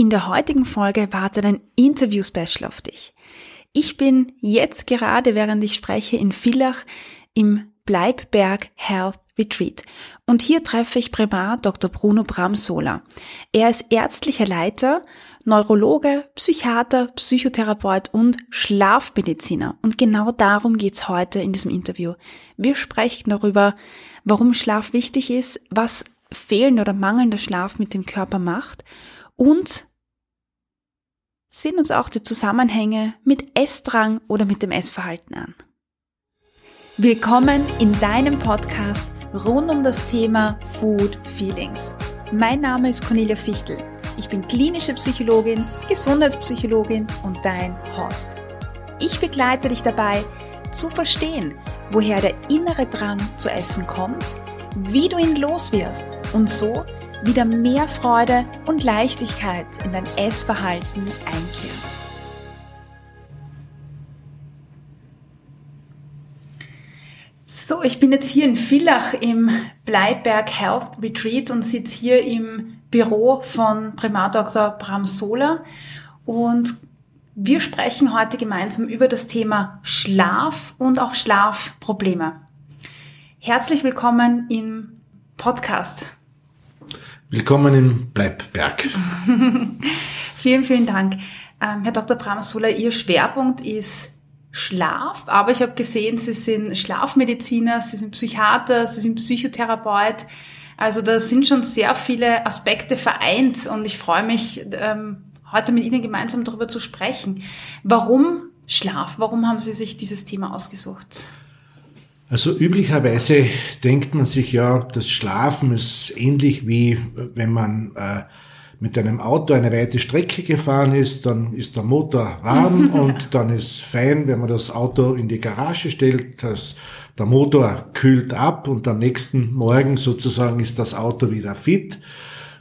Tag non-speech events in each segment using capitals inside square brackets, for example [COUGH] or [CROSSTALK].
In der heutigen Folge wartet ein Interview-Special auf dich. Ich bin jetzt gerade, während ich spreche, in Villach im Bleibberg Health Retreat. Und hier treffe ich Primar Dr. Bruno Bramsola. Er ist ärztlicher Leiter, Neurologe, Psychiater, Psychotherapeut und Schlafmediziner. Und genau darum geht's heute in diesem Interview. Wir sprechen darüber, warum Schlaf wichtig ist, was fehlender oder mangelnder Schlaf mit dem Körper macht und sehen uns auch die Zusammenhänge mit Essdrang oder mit dem Essverhalten an. Willkommen in deinem Podcast rund um das Thema Food Feelings. Mein Name ist Cornelia Fichtel. Ich bin klinische Psychologin, Gesundheitspsychologin und dein Host. Ich begleite dich dabei, zu verstehen, woher der innere Drang zu essen kommt, wie du ihn loswirst und so wieder mehr Freude und Leichtigkeit in dein Essverhalten einkehrt. So, ich bin jetzt hier in Villach im Bleiberg Health Retreat und sitze hier im Büro von Primar Dr. Bram Sola und wir sprechen heute gemeinsam über das Thema Schlaf und auch Schlafprobleme. Herzlich willkommen im Podcast. Willkommen im Bleibberg. [LAUGHS] vielen, vielen Dank. Ähm, Herr Dr. Bramsola, Ihr Schwerpunkt ist Schlaf, aber ich habe gesehen, Sie sind Schlafmediziner, Sie sind Psychiater, Sie sind Psychotherapeut. Also da sind schon sehr viele Aspekte vereint und ich freue mich, ähm, heute mit Ihnen gemeinsam darüber zu sprechen. Warum Schlaf? Warum haben Sie sich dieses Thema ausgesucht? Also üblicherweise denkt man sich ja, das Schlafen ist ähnlich wie wenn man äh, mit einem Auto eine weite Strecke gefahren ist, dann ist der Motor warm [LAUGHS] und dann ist fein, wenn man das Auto in die Garage stellt, dass der Motor kühlt ab und am nächsten Morgen sozusagen ist das Auto wieder fit.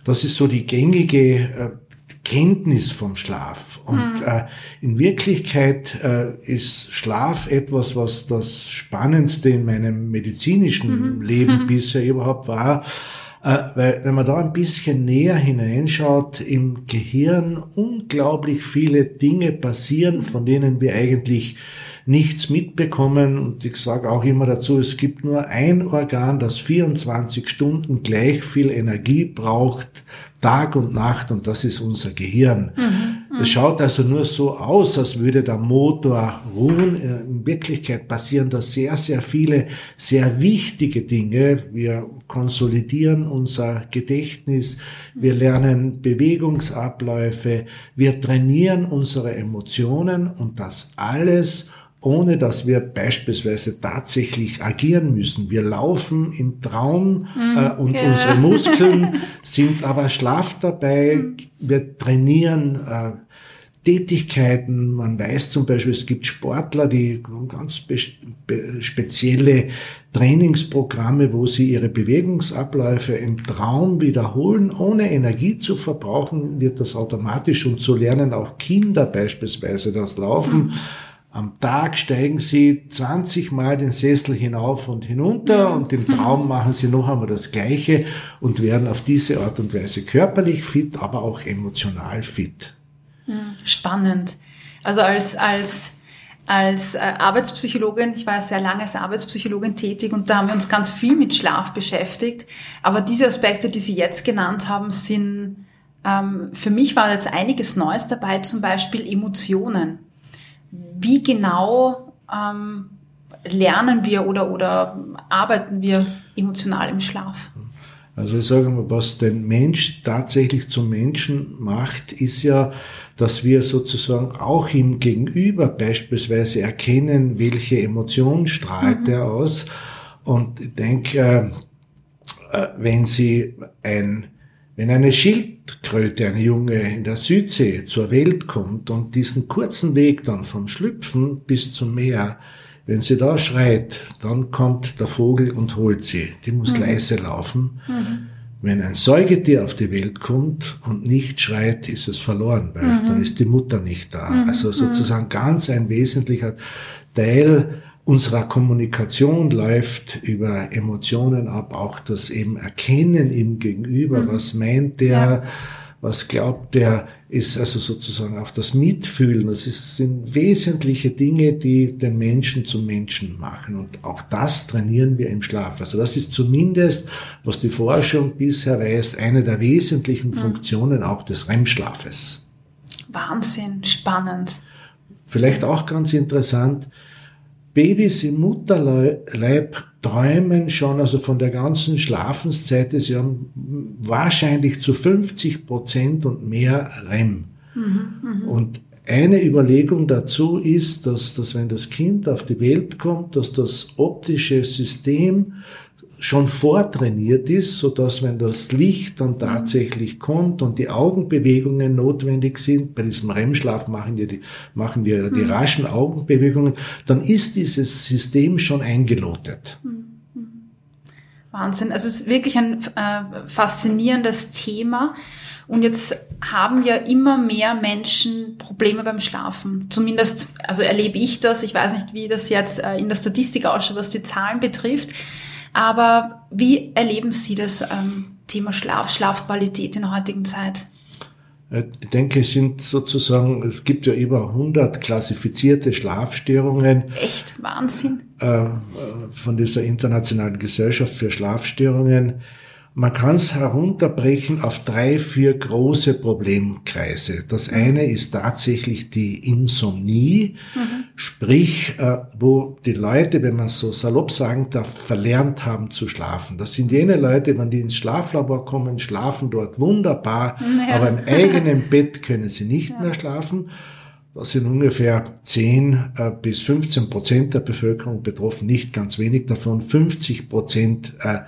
Das ist so die gängige äh, Kenntnis vom Schlaf. Und mhm. äh, in Wirklichkeit äh, ist Schlaf etwas, was das Spannendste in meinem medizinischen mhm. Leben mhm. [LAUGHS] bisher überhaupt war. Äh, weil wenn man da ein bisschen näher hineinschaut, im Gehirn unglaublich viele Dinge passieren, von denen wir eigentlich nichts mitbekommen. Und ich sage auch immer dazu, es gibt nur ein Organ, das 24 Stunden gleich viel Energie braucht Tag und Nacht und das ist unser Gehirn. Mhm, mhm, es schaut also nur so aus, als würde der Motor ruhen. In Wirklichkeit passieren da sehr, sehr viele sehr wichtige Dinge. Wir konsolidieren unser Gedächtnis, wir lernen Bewegungsabläufe, wir trainieren unsere Emotionen und das alles ohne dass wir beispielsweise tatsächlich agieren müssen. Wir laufen im Traum mhm, äh, und ja. unsere Muskeln [LAUGHS] sind aber schlaff dabei. Mhm. Wir trainieren äh, Tätigkeiten. Man weiß zum Beispiel, es gibt Sportler, die ganz spe spezielle Trainingsprogramme, wo sie ihre Bewegungsabläufe im Traum wiederholen, ohne Energie zu verbrauchen, wird das automatisch und so lernen auch Kinder beispielsweise das Laufen. Mhm am Tag steigen sie 20 Mal den Sessel hinauf und hinunter und im Traum [LAUGHS] machen sie noch einmal das Gleiche und werden auf diese Art und Weise körperlich fit, aber auch emotional fit. Spannend. Also als, als, als äh, Arbeitspsychologin, ich war sehr lange als Arbeitspsychologin tätig und da haben wir uns ganz viel mit Schlaf beschäftigt. Aber diese Aspekte, die Sie jetzt genannt haben, sind, ähm, für mich war jetzt einiges Neues dabei, zum Beispiel Emotionen wie genau ähm, lernen wir oder, oder arbeiten wir emotional im Schlaf? Also ich sage mal, was den Mensch tatsächlich zum Menschen macht, ist ja, dass wir sozusagen auch im Gegenüber beispielsweise erkennen, welche Emotion strahlt mhm. er aus. Und ich denke, äh, wenn Sie ein wenn eine Schildkröte, eine Junge in der Südsee zur Welt kommt und diesen kurzen Weg dann vom Schlüpfen bis zum Meer, wenn sie da schreit, dann kommt der Vogel und holt sie. Die muss mhm. leise laufen. Mhm. Wenn ein Säugetier auf die Welt kommt und nicht schreit, ist es verloren, weil mhm. dann ist die Mutter nicht da. Mhm. Also sozusagen ganz ein wesentlicher Teil unserer Kommunikation läuft über Emotionen ab, auch das eben Erkennen im Gegenüber, mhm. was meint der, was glaubt der, ist also sozusagen auf das Mitfühlen. Das ist, sind wesentliche Dinge, die den Menschen zum Menschen machen. Und auch das trainieren wir im Schlaf. Also das ist zumindest, was die Forschung bisher weiß, eine der wesentlichen Funktionen auch des REM-Schlafes. Wahnsinn, spannend. Vielleicht auch ganz interessant, Babys im Mutterleib träumen schon, also von der ganzen Schlafenszeit sie haben wahrscheinlich zu 50 Prozent und mehr REM. Mhm, mh. Und eine Überlegung dazu ist, dass, dass wenn das Kind auf die Welt kommt, dass das optische System schon vortrainiert ist, so dass wenn das Licht dann tatsächlich kommt und die Augenbewegungen notwendig sind, bei diesem REM-Schlaf machen wir die, machen wir die mhm. raschen Augenbewegungen, dann ist dieses System schon eingelotet. Mhm. Wahnsinn. Also es ist wirklich ein äh, faszinierendes Thema. Und jetzt haben ja immer mehr Menschen Probleme beim Schlafen. Zumindest, also erlebe ich das. Ich weiß nicht, wie das jetzt äh, in der Statistik ausschaut, was die Zahlen betrifft. Aber wie erleben Sie das ähm, Thema Schlaf, Schlafqualität in der heutigen Zeit? Äh, ich denke, es sind sozusagen, es gibt ja über 100 klassifizierte Schlafstörungen. Echt Wahnsinn. Äh, äh, von dieser Internationalen Gesellschaft für Schlafstörungen. Man kann es herunterbrechen auf drei, vier große Problemkreise. Das eine ist tatsächlich die Insomnie, mhm. sprich, äh, wo die Leute, wenn man so salopp sagen darf, verlernt haben zu schlafen. Das sind jene Leute, wenn die ins Schlaflabor kommen, schlafen dort wunderbar, ja. aber im eigenen [LAUGHS] Bett können sie nicht ja. mehr schlafen. Das sind ungefähr 10 äh, bis 15 Prozent der Bevölkerung betroffen, nicht ganz wenig davon. 50 Prozent äh,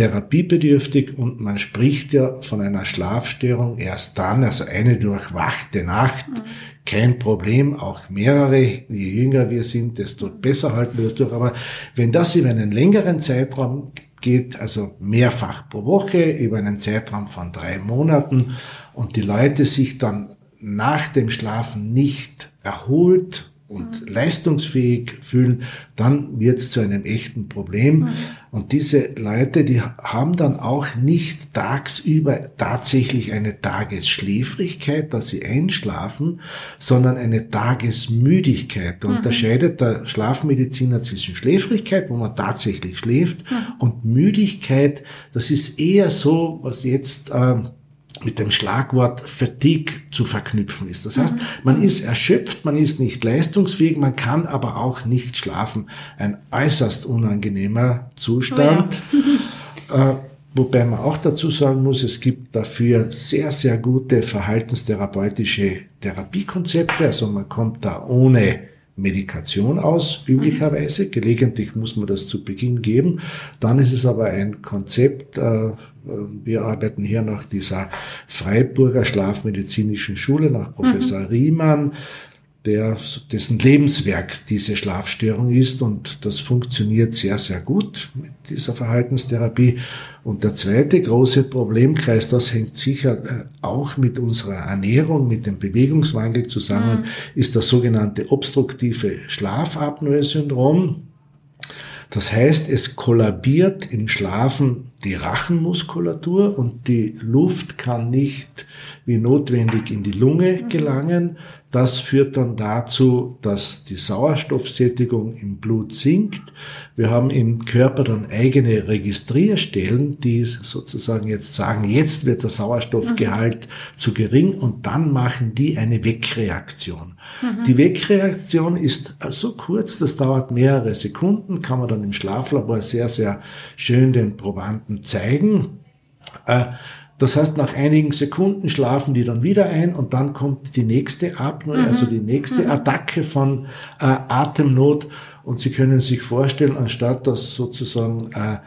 therapiebedürftig und man spricht ja von einer Schlafstörung erst dann, also eine durchwachte Nacht, mhm. kein Problem, auch mehrere, je jünger wir sind, desto besser halten wir das durch. Aber wenn das über einen längeren Zeitraum geht, also mehrfach pro Woche, über einen Zeitraum von drei Monaten und die Leute sich dann nach dem Schlafen nicht erholt und leistungsfähig fühlen, dann wird es zu einem echten Problem. Mhm. Und diese Leute, die haben dann auch nicht tagsüber tatsächlich eine Tagesschläfrigkeit, dass sie einschlafen, sondern eine Tagesmüdigkeit. Da mhm. unterscheidet der Schlafmediziner zwischen Schläfrigkeit, wo man tatsächlich schläft, mhm. und Müdigkeit, das ist eher so, was jetzt ähm, mit dem Schlagwort Fatigue zu verknüpfen ist. Das heißt, man ist erschöpft, man ist nicht leistungsfähig, man kann aber auch nicht schlafen. Ein äußerst unangenehmer Zustand. Oh ja. äh, wobei man auch dazu sagen muss, es gibt dafür sehr, sehr gute verhaltenstherapeutische Therapiekonzepte. Also man kommt da ohne Medikation aus, üblicherweise. Gelegentlich muss man das zu Beginn geben. Dann ist es aber ein Konzept, äh, wir arbeiten hier nach dieser Freiburger Schlafmedizinischen Schule, nach Professor mhm. Riemann, der, dessen Lebenswerk diese Schlafstörung ist und das funktioniert sehr, sehr gut mit dieser Verhaltenstherapie. Und der zweite große Problemkreis, das hängt sicher äh, auch mit unserer Ernährung, mit dem Bewegungswandel zusammen, mhm. ist das sogenannte obstruktive Schlafapnoe-Syndrom. Das heißt, es kollabiert im Schlafen die Rachenmuskulatur und die Luft kann nicht wie notwendig in die Lunge mhm. gelangen. Das führt dann dazu, dass die Sauerstoffsättigung im Blut sinkt. Wir haben im Körper dann eigene Registrierstellen, die sozusagen jetzt sagen, jetzt wird der Sauerstoffgehalt mhm. zu gering und dann machen die eine Wegreaktion. Mhm. Die Wegreaktion ist so kurz, das dauert mehrere Sekunden, kann man dann im Schlaflabor sehr, sehr schön den Probanden zeigen. Äh, das heißt, nach einigen Sekunden schlafen die dann wieder ein und dann kommt die nächste Apnoe, mhm. also die nächste mhm. Attacke von äh, Atemnot. Und Sie können sich vorstellen, anstatt dass sozusagen äh,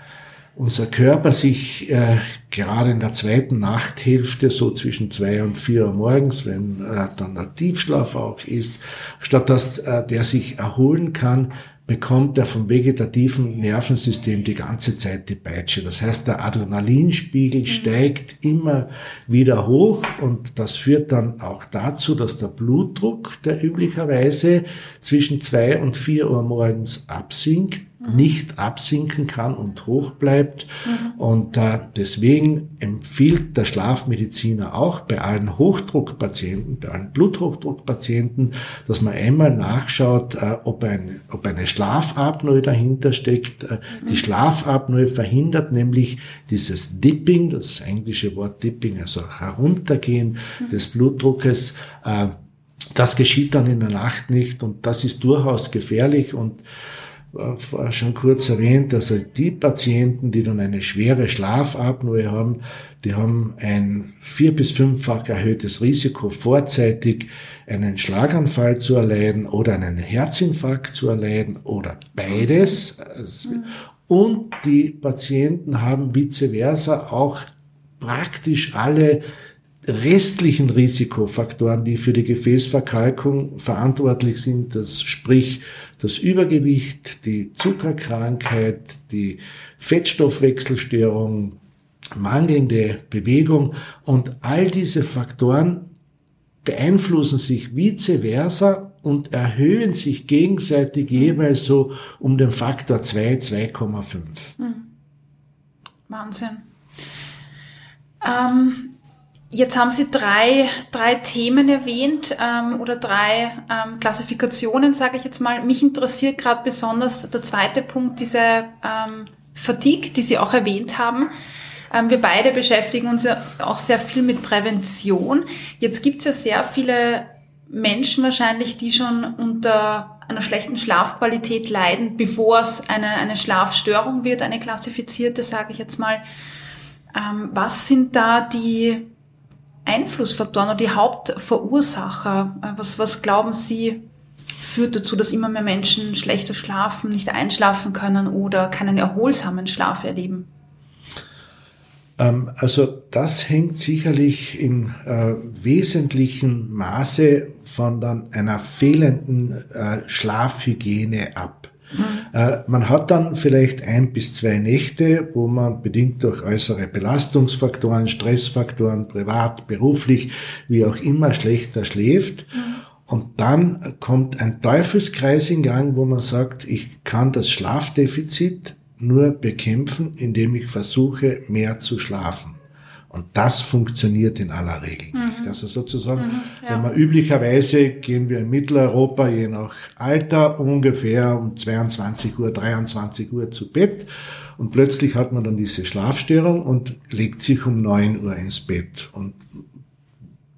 unser Körper sich äh, gerade in der zweiten Nachthälfte, so zwischen zwei und vier Uhr morgens, wenn äh, dann der Tiefschlaf auch ist, statt dass äh, der sich erholen kann, bekommt er vom vegetativen Nervensystem die ganze Zeit die Peitsche. Das heißt, der Adrenalinspiegel mhm. steigt immer wieder hoch und das führt dann auch dazu, dass der Blutdruck, der üblicherweise zwischen zwei und vier Uhr morgens absinkt, nicht absinken kann und hoch bleibt. Mhm. Und äh, deswegen empfiehlt der Schlafmediziner auch bei allen Hochdruckpatienten, bei allen Bluthochdruckpatienten, dass man einmal nachschaut, äh, ob, ein, ob eine Schlafapnoe dahinter steckt. Äh, mhm. Die Schlafapnoe verhindert nämlich dieses Dipping, das englische Wort Dipping, also heruntergehen mhm. des Blutdruckes. Äh, das geschieht dann in der Nacht nicht und das ist durchaus gefährlich und schon kurz erwähnt, also die Patienten, die dann eine schwere Schlafapnoe haben, die haben ein vier- bis fünffach erhöhtes Risiko, vorzeitig einen Schlaganfall zu erleiden oder einen Herzinfarkt zu erleiden oder beides. Und die Patienten haben vice versa auch praktisch alle restlichen Risikofaktoren, die für die Gefäßverkalkung verantwortlich sind, das sprich das Übergewicht, die Zuckerkrankheit, die Fettstoffwechselstörung, mangelnde Bewegung und all diese Faktoren beeinflussen sich vice versa und erhöhen sich gegenseitig jeweils so um den Faktor 2, 2,5. Hm. Wahnsinn. Ähm, Jetzt haben Sie drei, drei Themen erwähnt ähm, oder drei ähm, Klassifikationen, sage ich jetzt mal. Mich interessiert gerade besonders der zweite Punkt, diese ähm, Fatigue, die Sie auch erwähnt haben. Ähm, wir beide beschäftigen uns ja auch sehr viel mit Prävention. Jetzt gibt es ja sehr viele Menschen wahrscheinlich, die schon unter einer schlechten Schlafqualität leiden, bevor es eine, eine Schlafstörung wird, eine klassifizierte, sage ich jetzt mal. Ähm, was sind da die Einflussfaktoren oder die Hauptverursacher? Äh, was, was glauben Sie, führt dazu, dass immer mehr Menschen schlechter schlafen, nicht einschlafen können oder keinen erholsamen Schlaf erleben? Ähm, also das hängt sicherlich in äh, wesentlichem Maße von dann einer fehlenden äh, Schlafhygiene ab. Mhm. Man hat dann vielleicht ein bis zwei Nächte, wo man bedingt durch äußere Belastungsfaktoren, Stressfaktoren, privat, beruflich, wie auch immer, schlechter schläft. Mhm. Und dann kommt ein Teufelskreis in Gang, wo man sagt, ich kann das Schlafdefizit nur bekämpfen, indem ich versuche, mehr zu schlafen. Und das funktioniert in aller Regel mhm. nicht. Also sozusagen, mhm, ja. wenn man üblicherweise gehen wir in Mitteleuropa je nach Alter ungefähr um 22 Uhr, 23 Uhr zu Bett und plötzlich hat man dann diese Schlafstörung und legt sich um 9 Uhr ins Bett und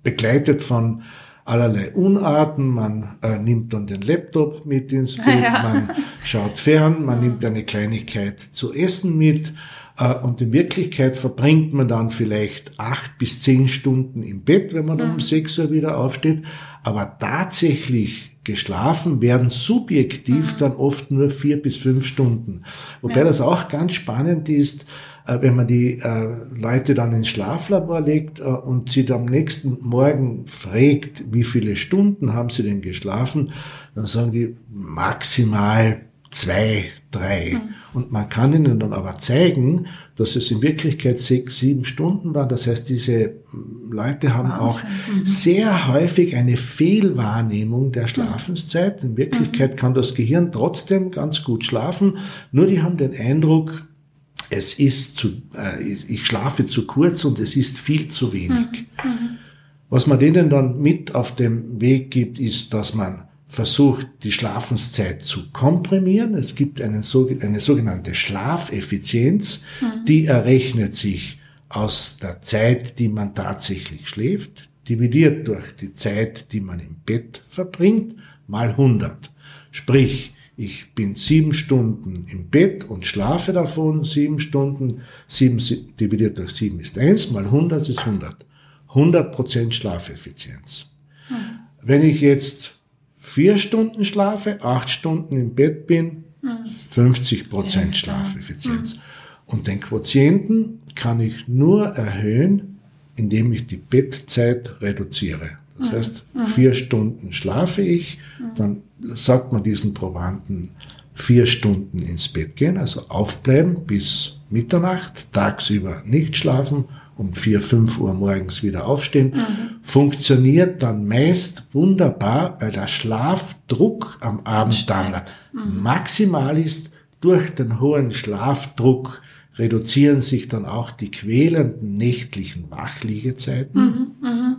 begleitet von allerlei Unarten. Man äh, nimmt dann den Laptop mit ins [LAUGHS] Bett, ja. man schaut fern, man nimmt eine Kleinigkeit zu essen mit und in Wirklichkeit verbringt man dann vielleicht acht bis zehn Stunden im Bett, wenn man mhm. um sechs Uhr wieder aufsteht. Aber tatsächlich geschlafen werden subjektiv mhm. dann oft nur vier bis fünf Stunden. Wobei ja. das auch ganz spannend ist, äh, wenn man die äh, Leute dann ins Schlaflabor legt und sie dann am nächsten Morgen fragt, wie viele Stunden haben sie denn geschlafen, dann sagen die maximal zwei, drei. Mhm. Und man kann ihnen dann aber zeigen, dass es in Wirklichkeit sechs, sieben Stunden waren. Das heißt, diese Leute haben Wahnsinn. auch mhm. sehr häufig eine Fehlwahrnehmung der Schlafenszeit. In Wirklichkeit mhm. kann das Gehirn trotzdem ganz gut schlafen, nur die haben den Eindruck, es ist zu, äh, ich schlafe zu kurz und es ist viel zu wenig. Mhm. Was man denen dann mit auf dem Weg gibt, ist, dass man versucht, die Schlafenszeit zu komprimieren. Es gibt einen, eine sogenannte Schlafeffizienz, mhm. die errechnet sich aus der Zeit, die man tatsächlich schläft, dividiert durch die Zeit, die man im Bett verbringt, mal 100. Sprich, ich bin sieben Stunden im Bett und schlafe davon sieben Stunden. Sieben dividiert durch sieben ist eins, mal 100 ist 100. 100 Prozent Schlafeffizienz. Mhm. Wenn ich jetzt vier Stunden schlafe, acht Stunden im Bett bin, 50 Prozent Schlafeffizienz. Und den Quotienten kann ich nur erhöhen, indem ich die Bettzeit reduziere. Das mhm. heißt, mhm. vier Stunden schlafe ich, dann sagt man diesen Probanden vier Stunden ins Bett gehen, also aufbleiben bis Mitternacht, tagsüber nicht schlafen um vier, fünf Uhr morgens wieder aufstehen, mhm. funktioniert dann meist wunderbar, weil der Schlafdruck am Abend dann mhm. maximal ist, durch den hohen Schlafdruck reduzieren sich dann auch die quälenden nächtlichen Wachliegezeiten. Mhm, mh.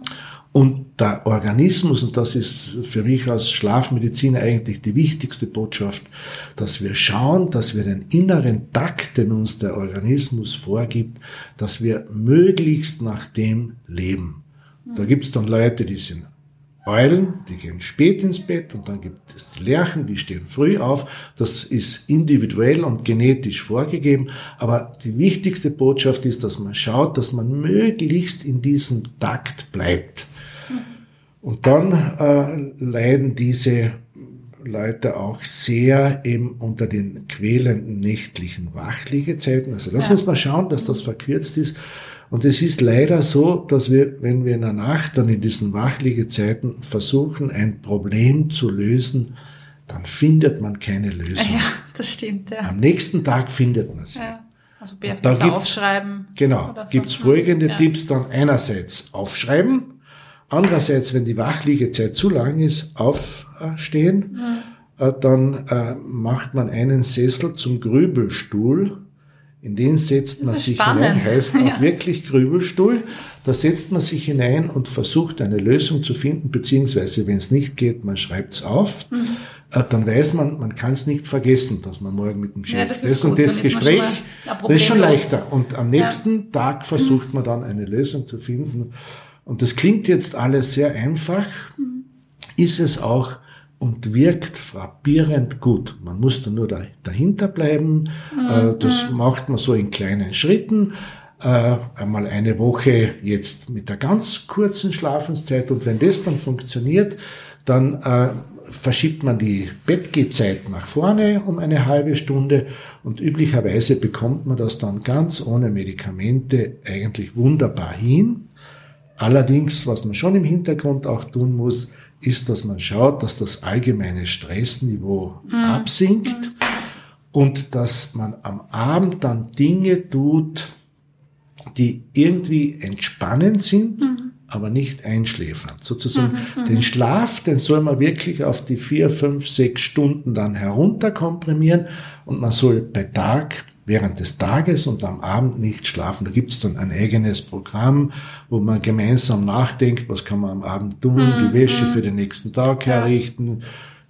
Und der Organismus, und das ist für mich als Schlafmediziner eigentlich die wichtigste Botschaft, dass wir schauen, dass wir den inneren Takt, den uns der Organismus vorgibt, dass wir möglichst nach dem leben. Da gibt es dann Leute, die sind Eulen, die gehen spät ins Bett und dann gibt es die Lerchen, die stehen früh auf. Das ist individuell und genetisch vorgegeben. Aber die wichtigste Botschaft ist, dass man schaut, dass man möglichst in diesem Takt bleibt. Und dann äh, leiden diese Leute auch sehr eben unter den quälenden nächtlichen Wachliegezeiten. Also das ja. muss man schauen, dass das verkürzt ist. Und es ist leider so, dass wir, wenn wir in der Nacht dann in diesen Wachliegezeiten versuchen, ein Problem zu lösen, dann findet man keine Lösung. Ja, das stimmt, ja. Am nächsten Tag findet man sie. Ja. Also gibt's, aufschreiben. Genau, so. gibt's folgende ja. Tipps dann einerseits aufschreiben, andererseits, wenn die Wachliegezeit zu lang ist, aufstehen, mhm. dann äh, macht man einen Sessel zum Grübelstuhl in den setzt man sich spannend. hinein, heißt [LAUGHS] auch ja. wirklich Grübelstuhl. Da setzt man sich hinein und versucht eine Lösung zu finden, beziehungsweise wenn es nicht geht, man schreibt es auf. Mhm. Äh, dann weiß man, man kann es nicht vergessen, dass man morgen mit dem Chef ja, das, das und das Gespräch, das ist schon leichter. Und am nächsten ja. Tag versucht man dann eine Lösung zu finden. Und das klingt jetzt alles sehr einfach, ist es auch und wirkt frappierend gut. Man muss da nur dahinter bleiben. Mhm. Das macht man so in kleinen Schritten. Äh, einmal eine Woche jetzt mit der ganz kurzen Schlafenszeit und wenn das dann funktioniert, dann äh, verschiebt man die Bettgehzeit nach vorne um eine halbe Stunde und üblicherweise bekommt man das dann ganz ohne Medikamente eigentlich wunderbar hin. Allerdings, was man schon im Hintergrund auch tun muss, ist, dass man schaut, dass das allgemeine Stressniveau mhm. absinkt und dass man am Abend dann Dinge tut, die irgendwie entspannend sind, mhm. aber nicht einschläfernd. Sozusagen mhm. den Schlaf, den soll man wirklich auf die vier, fünf, sechs Stunden dann herunterkomprimieren und man soll bei Tag während des Tages und am Abend nicht schlafen. Da gibt es dann ein eigenes Programm, wo man gemeinsam nachdenkt, was kann man am Abend tun, mhm. die Wäsche mhm. für den nächsten Tag herrichten,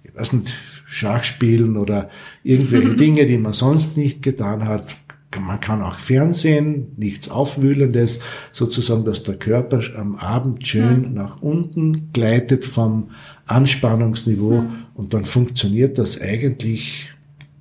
ich weiß nicht, Schach spielen oder irgendwelche [LAUGHS] Dinge, die man sonst nicht getan hat. Man kann auch Fernsehen, nichts Aufwühlendes, sozusagen, dass der Körper am Abend schön mhm. nach unten gleitet vom Anspannungsniveau mhm. und dann funktioniert das eigentlich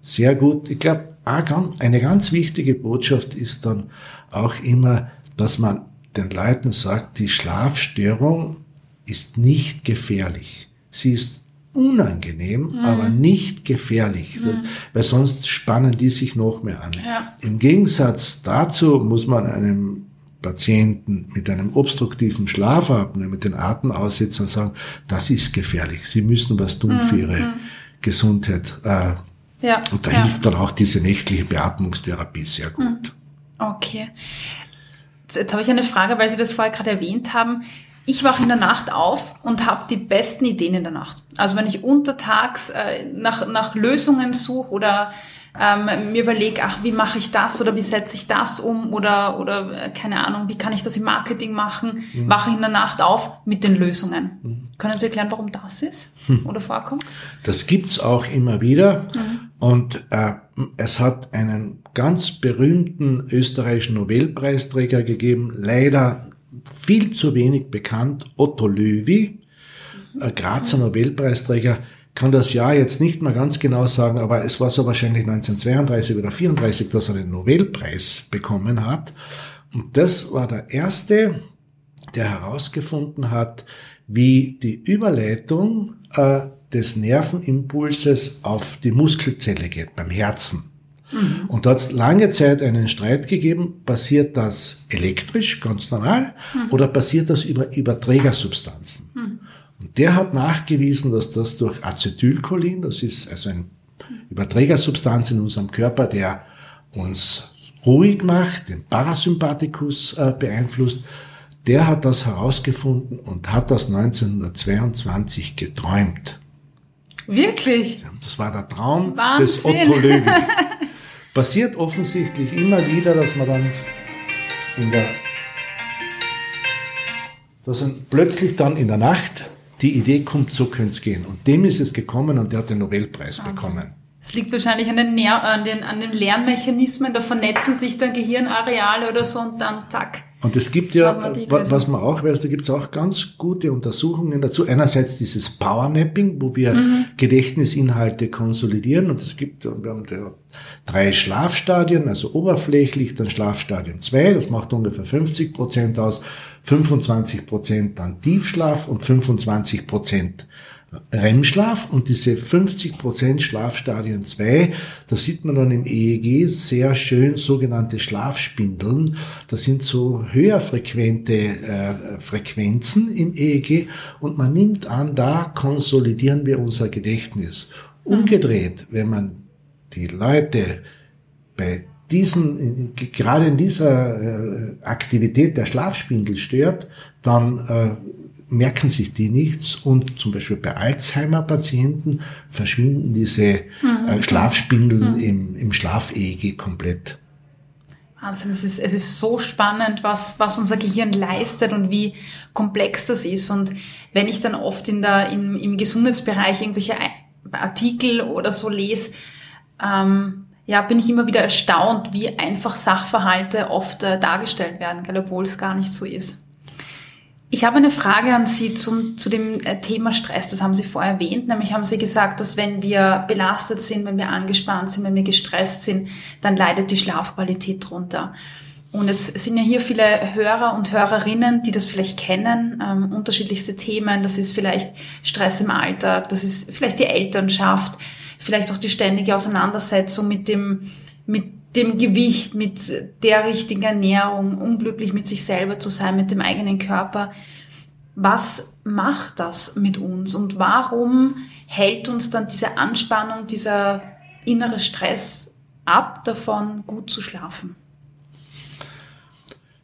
sehr gut. Ich glaube, eine ganz wichtige Botschaft ist dann auch immer, dass man den Leuten sagt, die Schlafstörung ist nicht gefährlich. Sie ist unangenehm, mhm. aber nicht gefährlich, mhm. weil sonst spannen die sich noch mehr an. Ja. Im Gegensatz dazu muss man einem Patienten mit einem obstruktiven Schlafapnoe, mit den Atemaussetzern sagen, das ist gefährlich. Sie müssen was tun mhm. für ihre mhm. Gesundheit. Äh, ja, und da ja. hilft dann auch diese nächtliche Beatmungstherapie sehr gut. Hm. Okay. Jetzt, jetzt habe ich eine Frage, weil Sie das vorher gerade erwähnt haben. Ich wache in der Nacht auf und habe die besten Ideen in der Nacht. Also wenn ich untertags äh, nach, nach Lösungen suche oder ähm, mir überlege, ach, wie mache ich das oder wie setze ich das um oder, oder äh, keine Ahnung, wie kann ich das im Marketing machen, mhm. wache ich in der Nacht auf mit den Lösungen. Mhm. Können Sie erklären, warum das ist mhm. oder vorkommt? Das gibt's auch immer wieder mhm. Und äh, es hat einen ganz berühmten österreichischen Nobelpreisträger gegeben, leider viel zu wenig bekannt, Otto Löwy, mhm. Grazer Nobelpreisträger, kann das Jahr jetzt nicht mehr ganz genau sagen, aber es war so wahrscheinlich 1932 oder 34, dass er den Nobelpreis bekommen hat. Und das war der erste, der herausgefunden hat, wie die Überleitung äh, des Nervenimpulses auf die Muskelzelle geht, beim Herzen. Mhm. Und da hat es lange Zeit einen Streit gegeben, passiert das elektrisch, ganz normal, mhm. oder passiert das über Überträgersubstanzen? Mhm. Und der hat nachgewiesen, dass das durch Acetylcholin, das ist also ein Überträgersubstanz in unserem Körper, der uns ruhig macht, den Parasympathikus äh, beeinflusst, der hat das herausgefunden und hat das 1922 geträumt. Wirklich? Das war der Traum Wahnsinn. des Otto Löwy. [LAUGHS] passiert offensichtlich immer wieder, dass man dann in der, dass dann plötzlich dann in der Nacht die Idee kommt, so könnte es gehen. Und dem ist es gekommen und der hat den Nobelpreis Wahnsinn. bekommen. Es liegt wahrscheinlich an den, an, den, an den Lernmechanismen, da vernetzen sich dann Gehirnareale oder so und dann zack. Und es gibt ja, was man auch weiß, da gibt es auch ganz gute Untersuchungen dazu. Einerseits dieses Powernapping, wo wir mhm. Gedächtnisinhalte konsolidieren und es gibt, wir haben drei Schlafstadien, also oberflächlich, dann Schlafstadium 2, das macht ungefähr 50 Prozent aus, 25 Prozent dann Tiefschlaf und 25 Prozent REM-Schlaf und diese 50% Schlafstadien 2, da sieht man dann im EEG sehr schön sogenannte Schlafspindeln. Das sind so höher frequente äh, Frequenzen im EEG und man nimmt an, da konsolidieren wir unser Gedächtnis. Umgedreht, wenn man die Leute bei diesen, gerade in dieser äh, Aktivität der Schlafspindel stört, dann äh, merken sich die nichts und zum Beispiel bei Alzheimer-Patienten verschwinden diese mhm. äh, Schlafspindeln mhm. im, im Schlaf-EEG komplett. Wahnsinn, es ist, es ist so spannend, was, was unser Gehirn leistet und wie komplex das ist. Und wenn ich dann oft in der, im, im Gesundheitsbereich irgendwelche Artikel oder so lese, ähm, ja, bin ich immer wieder erstaunt, wie einfach Sachverhalte oft äh, dargestellt werden, obwohl es gar nicht so ist. Ich habe eine Frage an Sie zum, zu dem äh, Thema Stress. Das haben Sie vorher erwähnt. Nämlich haben Sie gesagt, dass wenn wir belastet sind, wenn wir angespannt sind, wenn wir gestresst sind, dann leidet die Schlafqualität drunter. Und jetzt sind ja hier viele Hörer und Hörerinnen, die das vielleicht kennen, ähm, unterschiedlichste Themen. Das ist vielleicht Stress im Alltag, das ist vielleicht die Elternschaft, vielleicht auch die ständige Auseinandersetzung mit dem, mit dem Gewicht, mit der richtigen Ernährung, unglücklich mit sich selber zu sein, mit dem eigenen Körper. Was macht das mit uns und warum hält uns dann diese Anspannung, dieser innere Stress ab, davon gut zu schlafen?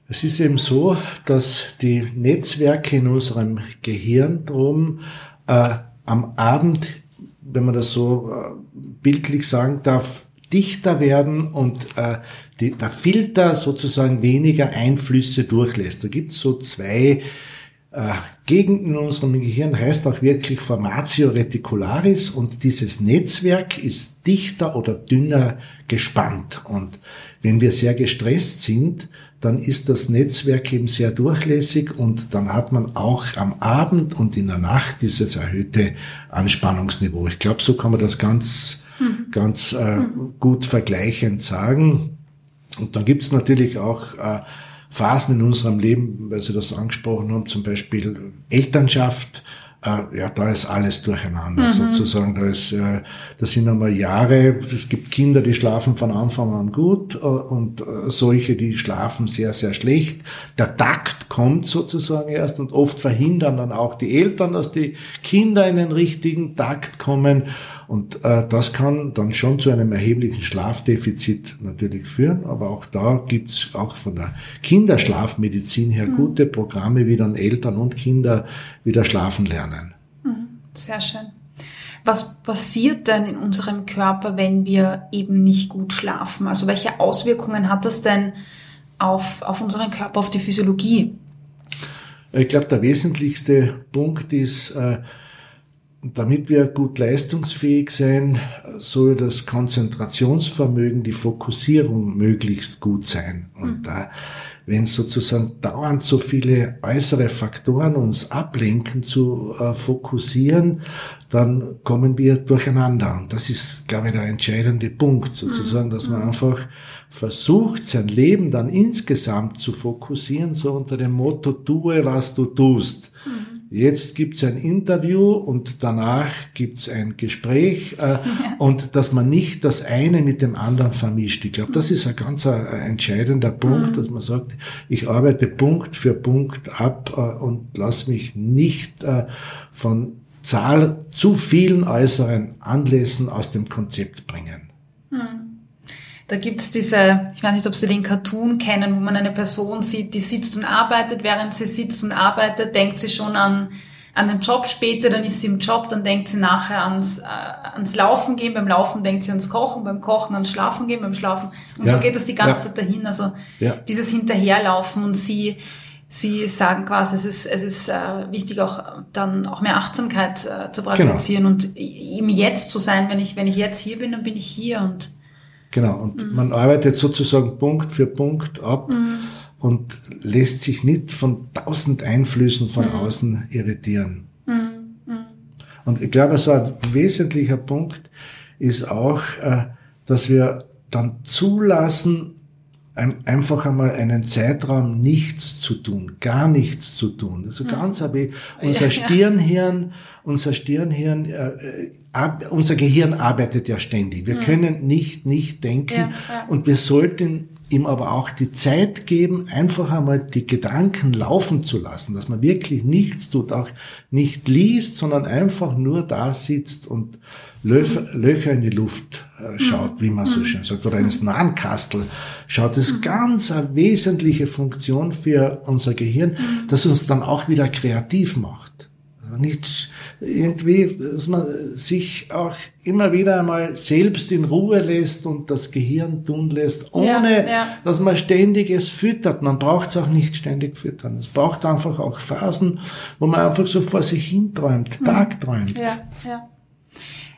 Es ist eben so, dass die Netzwerke in unserem Gehirn drum äh, am Abend, wenn man das so äh, bildlich sagen darf, dichter werden und äh, die, der Filter sozusagen weniger Einflüsse durchlässt. Da gibt es so zwei äh, Gegenden in unserem Gehirn, heißt auch wirklich Formatio reticularis und dieses Netzwerk ist dichter oder dünner gespannt. Und wenn wir sehr gestresst sind, dann ist das Netzwerk eben sehr durchlässig und dann hat man auch am Abend und in der Nacht dieses erhöhte Anspannungsniveau. Ich glaube, so kann man das ganz mhm. ganz äh, mhm. gut vergleichend sagen. Und dann gibt es natürlich auch äh, Phasen in unserem Leben, weil Sie das angesprochen haben, zum Beispiel Elternschaft, äh, ja, da ist alles durcheinander mhm. sozusagen. Da ist, äh, das sind einmal Jahre. Es gibt Kinder, die schlafen von Anfang an gut äh, und solche, die schlafen sehr, sehr schlecht. Der Takt kommt sozusagen erst und oft verhindern dann auch die Eltern, dass die Kinder in den richtigen Takt kommen. Und äh, das kann dann schon zu einem erheblichen Schlafdefizit natürlich führen. Aber auch da gibt's auch von der Kinderschlafmedizin her mhm. gute Programme, wie dann Eltern und Kinder wieder schlafen lernen. Mhm. Sehr schön. Was passiert denn in unserem Körper, wenn wir eben nicht gut schlafen? Also welche Auswirkungen hat das denn auf, auf unseren Körper, auf die Physiologie? Ich glaube, der wesentlichste Punkt ist, äh, damit wir gut leistungsfähig sein, soll das Konzentrationsvermögen, die Fokussierung möglichst gut sein. Und mhm. da, wenn sozusagen dauernd so viele äußere Faktoren uns ablenken zu äh, fokussieren, dann kommen wir durcheinander. Und das ist, glaube ich, der entscheidende Punkt, sozusagen, dass man mhm. einfach versucht, sein Leben dann insgesamt zu fokussieren, so unter dem Motto, tue, was du tust. Mhm Jetzt gibt's ein Interview und danach gibt's ein Gespräch äh, [LAUGHS] und dass man nicht das eine mit dem anderen vermischt. Ich glaube, das ist ein ganz ein, äh, entscheidender Punkt, mhm. dass man sagt, ich arbeite Punkt für Punkt ab äh, und lass mich nicht äh, von Zahl zu vielen äußeren Anlässen aus dem Konzept bringen. Mhm. Da gibt's diese, ich weiß nicht, ob Sie den Cartoon kennen, wo man eine Person sieht, die sitzt und arbeitet, während sie sitzt und arbeitet, denkt sie schon an, an den Job später, dann ist sie im Job, dann denkt sie nachher ans, äh, ans Laufen gehen, beim Laufen denkt sie ans Kochen, beim Kochen ans Schlafen gehen, beim Schlafen. Und ja. so geht das die ganze ja. Zeit dahin. Also ja. dieses Hinterherlaufen und sie, sie sagen quasi, es ist, es ist äh, wichtig auch dann auch mehr Achtsamkeit äh, zu praktizieren genau. und im Jetzt zu sein. Wenn ich, wenn ich jetzt hier bin, dann bin ich hier und Genau, und mhm. man arbeitet sozusagen Punkt für Punkt ab. Mhm und lässt sich nicht von tausend Einflüssen von mhm. außen irritieren. Mhm. mhm. Und ich glaube, so ein wesentlicher Punkt ist auch, äh, dass wir dann zulassen, einfach einmal einen Zeitraum nichts zu tun, gar nichts zu tun. Also mhm. ganz aber unser Stirnhirn, unser Stirnhirn, äh, ab, unser Gehirn arbeitet ja ständig. Wir mhm. können nicht nicht denken ja, ja. und wir sollten ihm aber auch die Zeit geben, einfach einmal die Gedanken laufen zu lassen, dass man wirklich nichts tut, auch nicht liest, sondern einfach nur da sitzt und Löcher in die Luft äh, schaut, wie man so mhm. schön sagt, oder ins Nahenkastel schaut. Das ist mhm. ganz eine wesentliche Funktion für unser Gehirn, mhm. das uns dann auch wieder kreativ macht. Nicht irgendwie, dass man sich auch immer wieder einmal selbst in Ruhe lässt und das Gehirn tun lässt, ohne ja, ja. dass man ständig es füttert. Man braucht es auch nicht ständig füttern. Es braucht einfach auch Phasen, wo man einfach so vor sich hin träumt, mhm. tagträumt. Ja, ja.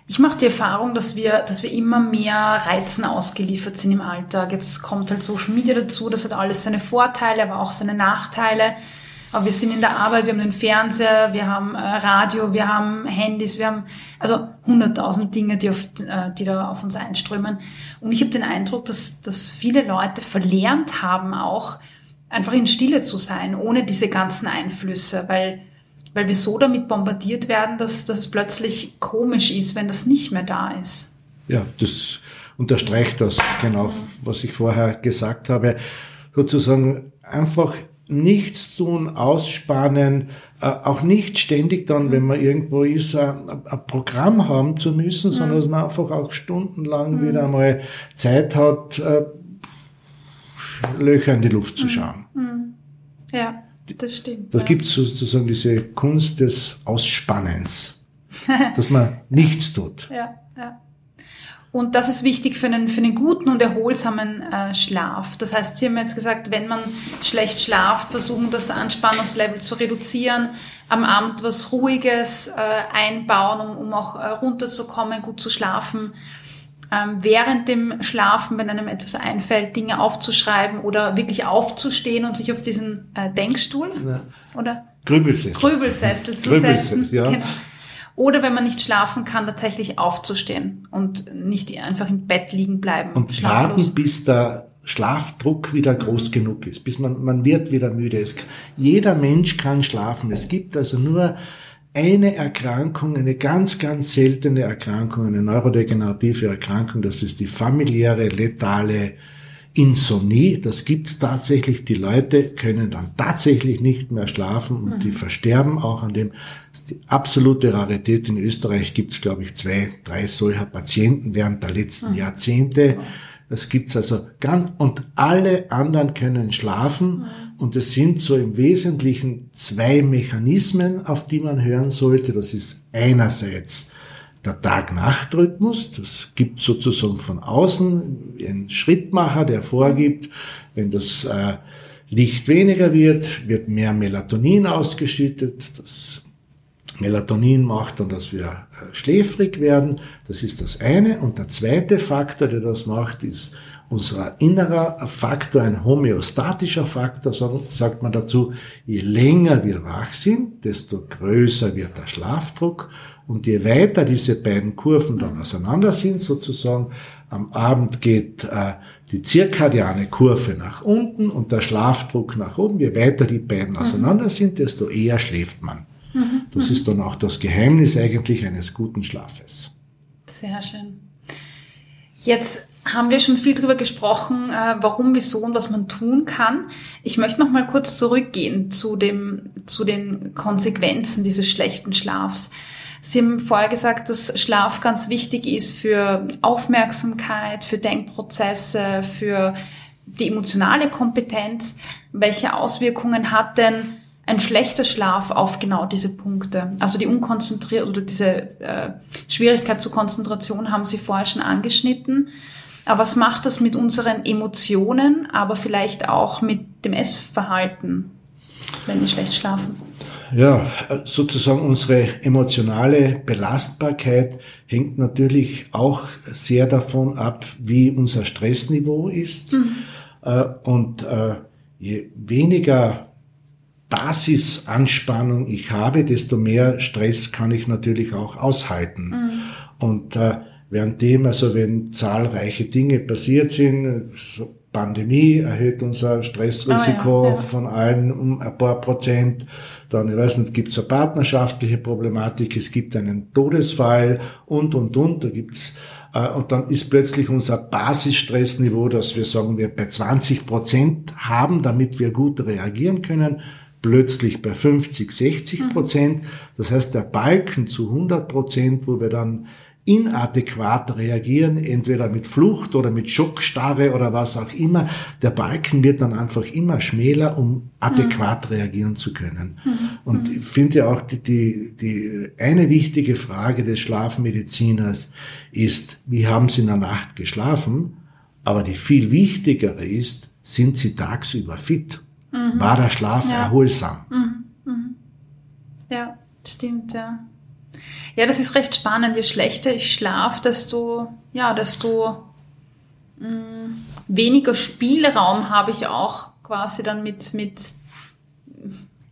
Ich mache die Erfahrung, dass wir, dass wir immer mehr Reizen ausgeliefert sind im Alltag. Jetzt kommt halt Social Media dazu, das hat alles seine Vorteile, aber auch seine Nachteile. Aber wir sind in der Arbeit, wir haben den Fernseher, wir haben äh, Radio, wir haben Handys, wir haben also hunderttausend Dinge, die, auf, äh, die da auf uns einströmen. Und ich habe den Eindruck, dass, dass viele Leute verlernt haben, auch einfach in Stille zu sein, ohne diese ganzen Einflüsse, weil, weil wir so damit bombardiert werden, dass das plötzlich komisch ist, wenn das nicht mehr da ist. Ja, das unterstreicht das genau, was ich vorher gesagt habe. Sozusagen einfach nichts tun, ausspannen, äh, auch nicht ständig dann, wenn man irgendwo ist, ein, ein Programm haben zu müssen, mhm. sondern dass man einfach auch stundenlang mhm. wieder einmal Zeit hat, äh, Löcher in die Luft zu mhm. schauen. Mhm. Ja, das stimmt. Das ja. gibt sozusagen diese Kunst des Ausspannens, [LAUGHS] dass man nichts tut. Ja, ja. Und das ist wichtig für einen, für einen guten und erholsamen äh, Schlaf. Das heißt, Sie haben jetzt gesagt, wenn man schlecht schlaft, versuchen das Anspannungslevel zu reduzieren, am Abend was Ruhiges äh, einbauen, um, um auch äh, runterzukommen, gut zu schlafen. Ähm, während dem Schlafen, wenn einem etwas einfällt, Dinge aufzuschreiben oder wirklich aufzustehen und sich auf diesen äh, Denkstuhl ja. oder Grübelsessel, Grübelsessel zu setzen. Ja. Genau oder wenn man nicht schlafen kann, tatsächlich aufzustehen und nicht einfach im Bett liegen bleiben. Und warten, bis der Schlafdruck wieder groß genug ist, bis man, man wird wieder müde. Es, jeder Mensch kann schlafen. Es gibt also nur eine Erkrankung, eine ganz, ganz seltene Erkrankung, eine neurodegenerative Erkrankung, das ist die familiäre letale Insomnie, das gibt's tatsächlich. Die Leute können dann tatsächlich nicht mehr schlafen und mhm. die versterben auch an dem. Das ist die absolute Rarität. In Österreich gibt's, glaube ich, zwei, drei solcher Patienten während der letzten mhm. Jahrzehnte. Das gibt's also ganz, und alle anderen können schlafen. Mhm. Und es sind so im Wesentlichen zwei Mechanismen, auf die man hören sollte. Das ist einerseits der Tag-Nacht-Rhythmus. Das gibt sozusagen von außen einen Schrittmacher, der vorgibt, wenn das äh, Licht weniger wird, wird mehr Melatonin ausgeschüttet. Das Melatonin macht dann, dass wir äh, schläfrig werden. Das ist das eine. Und der zweite Faktor, der das macht, ist unser innerer Faktor, ein homöostatischer Faktor, sagt man dazu. Je länger wir wach sind, desto größer wird der Schlafdruck und je weiter diese beiden Kurven dann auseinander sind, sozusagen, am Abend geht äh, die zirkadiane Kurve nach unten und der Schlafdruck nach oben. Je weiter die beiden mhm. auseinander sind, desto eher schläft man. Mhm. Das ist dann auch das Geheimnis eigentlich eines guten Schlafes. Sehr schön. Jetzt haben wir schon viel darüber gesprochen, äh, warum, wieso und was man tun kann. Ich möchte noch mal kurz zurückgehen zu dem, zu den Konsequenzen dieses schlechten Schlafs. Sie haben vorher gesagt, dass Schlaf ganz wichtig ist für Aufmerksamkeit, für Denkprozesse, für die emotionale Kompetenz. Welche Auswirkungen hat denn ein schlechter Schlaf auf genau diese Punkte. Also die unkonzentriert oder diese äh, Schwierigkeit zur Konzentration haben Sie vorher schon angeschnitten. Aber was macht das mit unseren Emotionen, aber vielleicht auch mit dem Essverhalten, wenn wir schlecht schlafen? Ja, sozusagen unsere emotionale Belastbarkeit hängt natürlich auch sehr davon ab, wie unser Stressniveau ist. Mhm. Äh, und äh, je weniger Basisanspannung ich habe, desto mehr Stress kann ich natürlich auch aushalten. Mhm. Und äh, währenddem, also wenn zahlreiche Dinge passiert sind, Pandemie erhöht unser Stressrisiko ah, ja, ja. von allen um ein paar Prozent. Dann, ich weiß nicht, gibt es eine partnerschaftliche Problematik, es gibt einen Todesfall und, und, und. Da gibt's äh, und dann ist plötzlich unser Basisstressniveau, dass wir sagen, wir bei 20 Prozent haben, damit wir gut reagieren können, plötzlich bei 50, 60 Prozent. Mhm. Das heißt, der Balken zu 100 Prozent, wo wir dann inadäquat reagieren, entweder mit Flucht oder mit Schockstarre oder was auch immer. Der Balken wird dann einfach immer schmäler, um adäquat mhm. reagieren zu können. Mhm. Und ich finde ja auch die, die, die eine wichtige Frage des Schlafmediziners ist, wie haben Sie in der Nacht geschlafen? Aber die viel wichtigere ist, sind Sie tagsüber fit? Mhm. War der Schlaf ja. erholsam? Mhm. Mhm. Ja, stimmt, ja. Ja, das ist recht spannend. Je schlechter ich schlafe, desto, ja, desto mh, mm, weniger Spielraum habe ich auch quasi dann mit, mit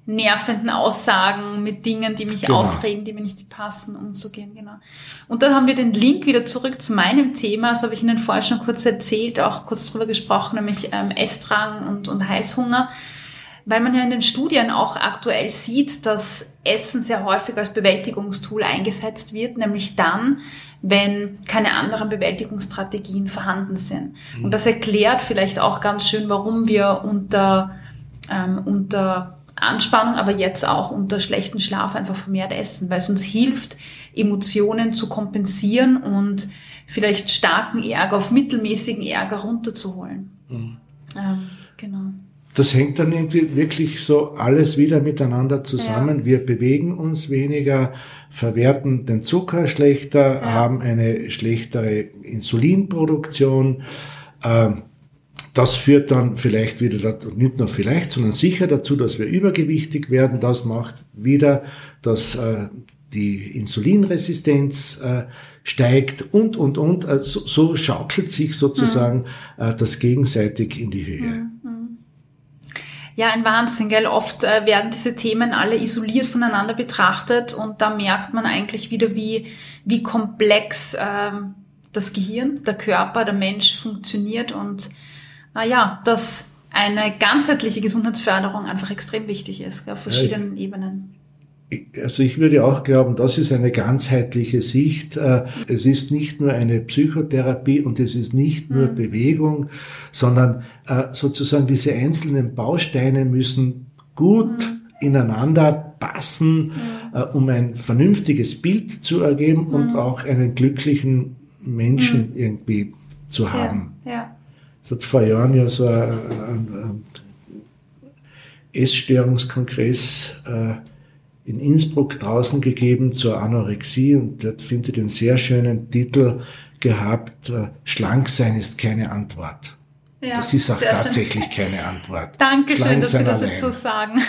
nervenden Aussagen, mit Dingen, die mich genau. aufregen, die mir nicht passen, umzugehen, genau. Und dann haben wir den Link wieder zurück zu meinem Thema, das habe ich Ihnen vorher schon kurz erzählt, auch kurz drüber gesprochen, nämlich ähm, Essdrang und, und Heißhunger weil man ja in den Studien auch aktuell sieht, dass Essen sehr häufig als Bewältigungstool eingesetzt wird, nämlich dann, wenn keine anderen Bewältigungsstrategien vorhanden sind. Mhm. Und das erklärt vielleicht auch ganz schön, warum wir unter, ähm, unter Anspannung, aber jetzt auch unter schlechten Schlaf einfach vermehrt essen, weil es uns hilft, Emotionen zu kompensieren und vielleicht starken Ärger auf mittelmäßigen Ärger runterzuholen. Mhm. Ähm, genau das hängt dann irgendwie wirklich so alles wieder miteinander zusammen. Ja. Wir bewegen uns weniger, verwerten den Zucker schlechter, ja. haben eine schlechtere Insulinproduktion. Ähm, das führt dann vielleicht wieder, dazu, nicht nur vielleicht, sondern sicher dazu, dass wir übergewichtig werden. Das macht wieder, dass äh, die Insulinresistenz äh, steigt und, und, und. Äh, so, schaukelt sich sozusagen mhm. das gegenseitig in die Höhe. Ja, ein Wahnsinn, gell? Oft äh, werden diese Themen alle isoliert voneinander betrachtet und da merkt man eigentlich wieder, wie, wie komplex ähm, das Gehirn, der Körper, der Mensch funktioniert und äh, ja, dass eine ganzheitliche Gesundheitsförderung einfach extrem wichtig ist, gell, auf verschiedenen ja, Ebenen also ich würde auch glauben, das ist eine ganzheitliche Sicht. Äh, es ist nicht nur eine Psychotherapie und es ist nicht nur mhm. Bewegung, sondern äh, sozusagen diese einzelnen Bausteine müssen gut mhm. ineinander passen, mhm. Äh, um ein vernünftiges Bild zu ergeben und mhm. auch einen glücklichen Menschen mhm. irgendwie zu haben. Ja, ja. Es hat vor Jahren ja so ein, ein, ein Essstörungskongress äh, in Innsbruck draußen gegeben zur Anorexie und dort findet den sehr schönen Titel gehabt, äh, schlank sein ist keine Antwort. Ja, das ist auch tatsächlich schön. keine Antwort. [LAUGHS] Dankeschön, dass Sie das allein. jetzt so sagen.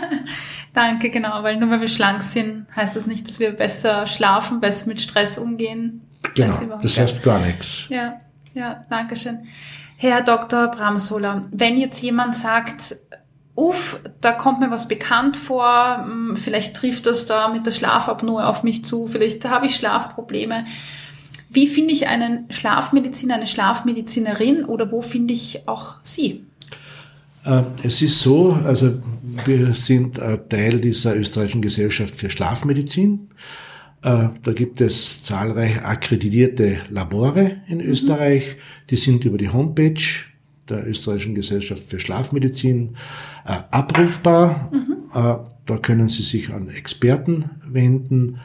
[LAUGHS] Danke, genau, weil nur weil wir schlank sind, heißt das nicht, dass wir besser schlafen, besser mit Stress umgehen. Genau, das heißt gar nichts. Ja, ja, danke schön. Herr Dr. Bramsola, wenn jetzt jemand sagt, uff, da kommt mir was bekannt vor, hm, vielleicht trifft das da mit der Schlafapnoe auf mich zu, vielleicht habe ich Schlafprobleme. Wie finde ich einen Schlafmediziner, eine Schlafmedizinerin oder wo finde ich auch Sie? Äh, es ist so, also wir sind Teil dieser österreichischen Gesellschaft für Schlafmedizin. Äh, da gibt es zahlreiche akkreditierte Labore in mhm. Österreich. Die sind über die Homepage der österreichischen Gesellschaft für Schlafmedizin äh, abrufbar. Mhm. Äh, da können Sie sich an Experten wenden.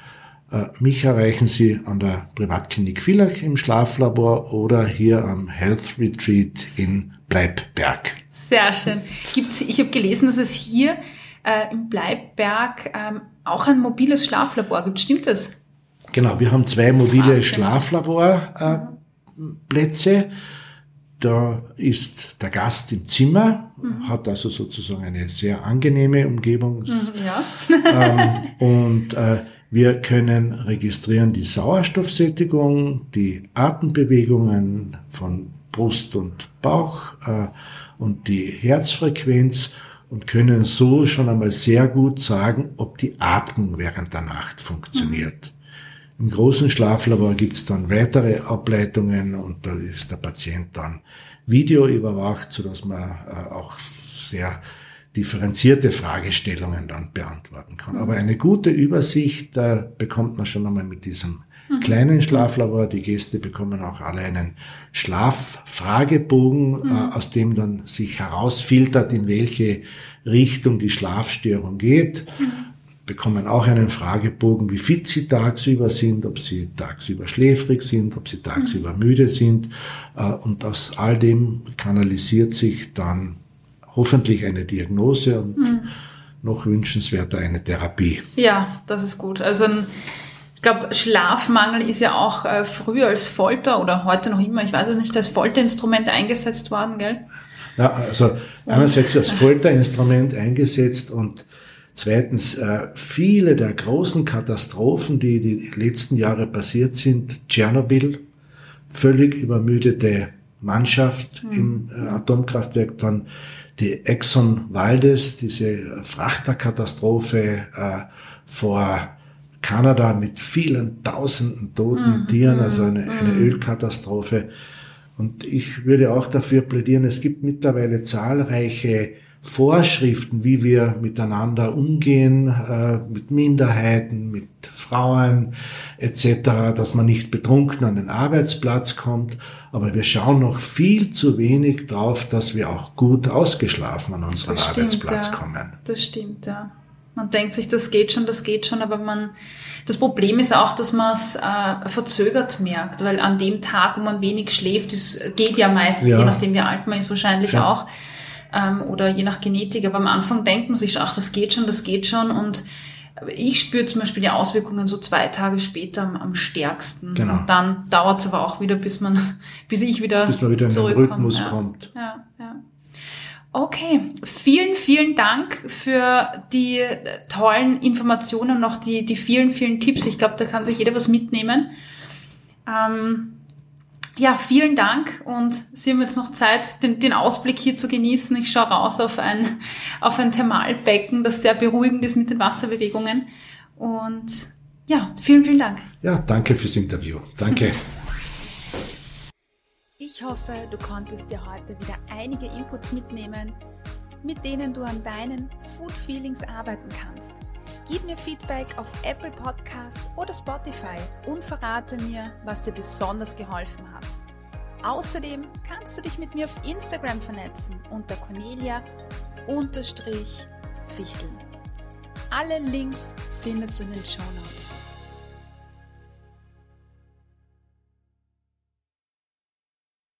Äh, mich erreichen Sie an der Privatklinik Villach im Schlaflabor oder hier am Health Retreat in Bleibberg. Sehr schön. Gibt's, ich habe gelesen, dass es hier äh, im Bleibberg ähm, auch ein mobiles Schlaflabor gibt. Stimmt das? Genau, wir haben zwei mobile Schlaflaborplätze. Äh, da ist der Gast im Zimmer, mhm. hat also sozusagen eine sehr angenehme Umgebung. Mhm, ja. ähm, und äh, wir können registrieren die Sauerstoffsättigung, die Atembewegungen von Brust und Bauch äh, und die Herzfrequenz und können so schon einmal sehr gut sagen, ob die Atmung während der Nacht funktioniert. Mhm. Im großen Schlaflabor gibt es dann weitere Ableitungen und da ist der Patient dann Video überwacht, sodass man äh, auch sehr differenzierte Fragestellungen dann beantworten kann. Aber eine gute Übersicht da bekommt man schon einmal mit diesem mhm. kleinen Schlaflabor. Die Gäste bekommen auch alle einen Schlaffragebogen, mhm. äh, aus dem dann sich herausfiltert, in welche Richtung die Schlafstörung geht. Mhm. Bekommen auch einen Fragebogen, wie fit sie tagsüber sind, ob sie tagsüber schläfrig sind, ob sie tagsüber mhm. müde sind. Äh, und aus all dem kanalisiert sich dann hoffentlich eine Diagnose und mhm. noch wünschenswerter eine Therapie. Ja, das ist gut. Also ein, ich glaube, Schlafmangel ist ja auch äh, früher als Folter oder heute noch immer, ich weiß es nicht, als Folterinstrument eingesetzt worden, gell? Ja, also einerseits als [LAUGHS] Folterinstrument eingesetzt und zweitens äh, viele der großen Katastrophen, die die letzten Jahre passiert sind, Tschernobyl, völlig übermüdete Mannschaft mhm. im äh, Atomkraftwerk, dann die Exxon Valdez, diese Frachterkatastrophe äh, vor Kanada mit vielen tausenden toten mm, Tieren, also eine, mm. eine Ölkatastrophe. Und ich würde auch dafür plädieren, es gibt mittlerweile zahlreiche Vorschriften, wie wir miteinander umgehen, äh, mit Minderheiten, mit Frauen etc., dass man nicht betrunken an den Arbeitsplatz kommt. Aber wir schauen noch viel zu wenig drauf, dass wir auch gut ausgeschlafen an unseren stimmt, Arbeitsplatz ja. kommen. Das stimmt, ja. Man denkt sich, das geht schon, das geht schon, aber man, das Problem ist auch, dass man es äh, verzögert merkt, weil an dem Tag, wo man wenig schläft, das geht ja meistens, ja. je nachdem wie alt man ist, wahrscheinlich ja. auch, ähm, oder je nach Genetik. Aber am Anfang denkt man sich, ach, das geht schon, das geht schon. Und ich spüre zum Beispiel die Auswirkungen so zwei Tage später am, am stärksten. Genau. Und dann dauert es aber auch wieder, bis man, [LAUGHS] bis ich wieder bis man wieder in den Rhythmus ja. kommt. Ja, ja. Okay, vielen, vielen Dank für die tollen Informationen, noch die, die vielen, vielen Tipps. Ich glaube, da kann sich jeder was mitnehmen. Ähm, ja, vielen Dank und Sie haben jetzt noch Zeit, den, den Ausblick hier zu genießen. Ich schaue raus auf ein, auf ein Thermalbecken, das sehr beruhigend ist mit den Wasserbewegungen. Und ja, vielen, vielen Dank. Ja, danke fürs Interview. Danke. [LAUGHS] Ich hoffe, du konntest dir heute wieder einige Inputs mitnehmen, mit denen du an deinen Food Feelings arbeiten kannst. Gib mir Feedback auf Apple Podcast oder Spotify und verrate mir, was dir besonders geholfen hat. Außerdem kannst du dich mit mir auf Instagram vernetzen unter Cornelia-Fichteln. Alle Links findest du in den Show Notes.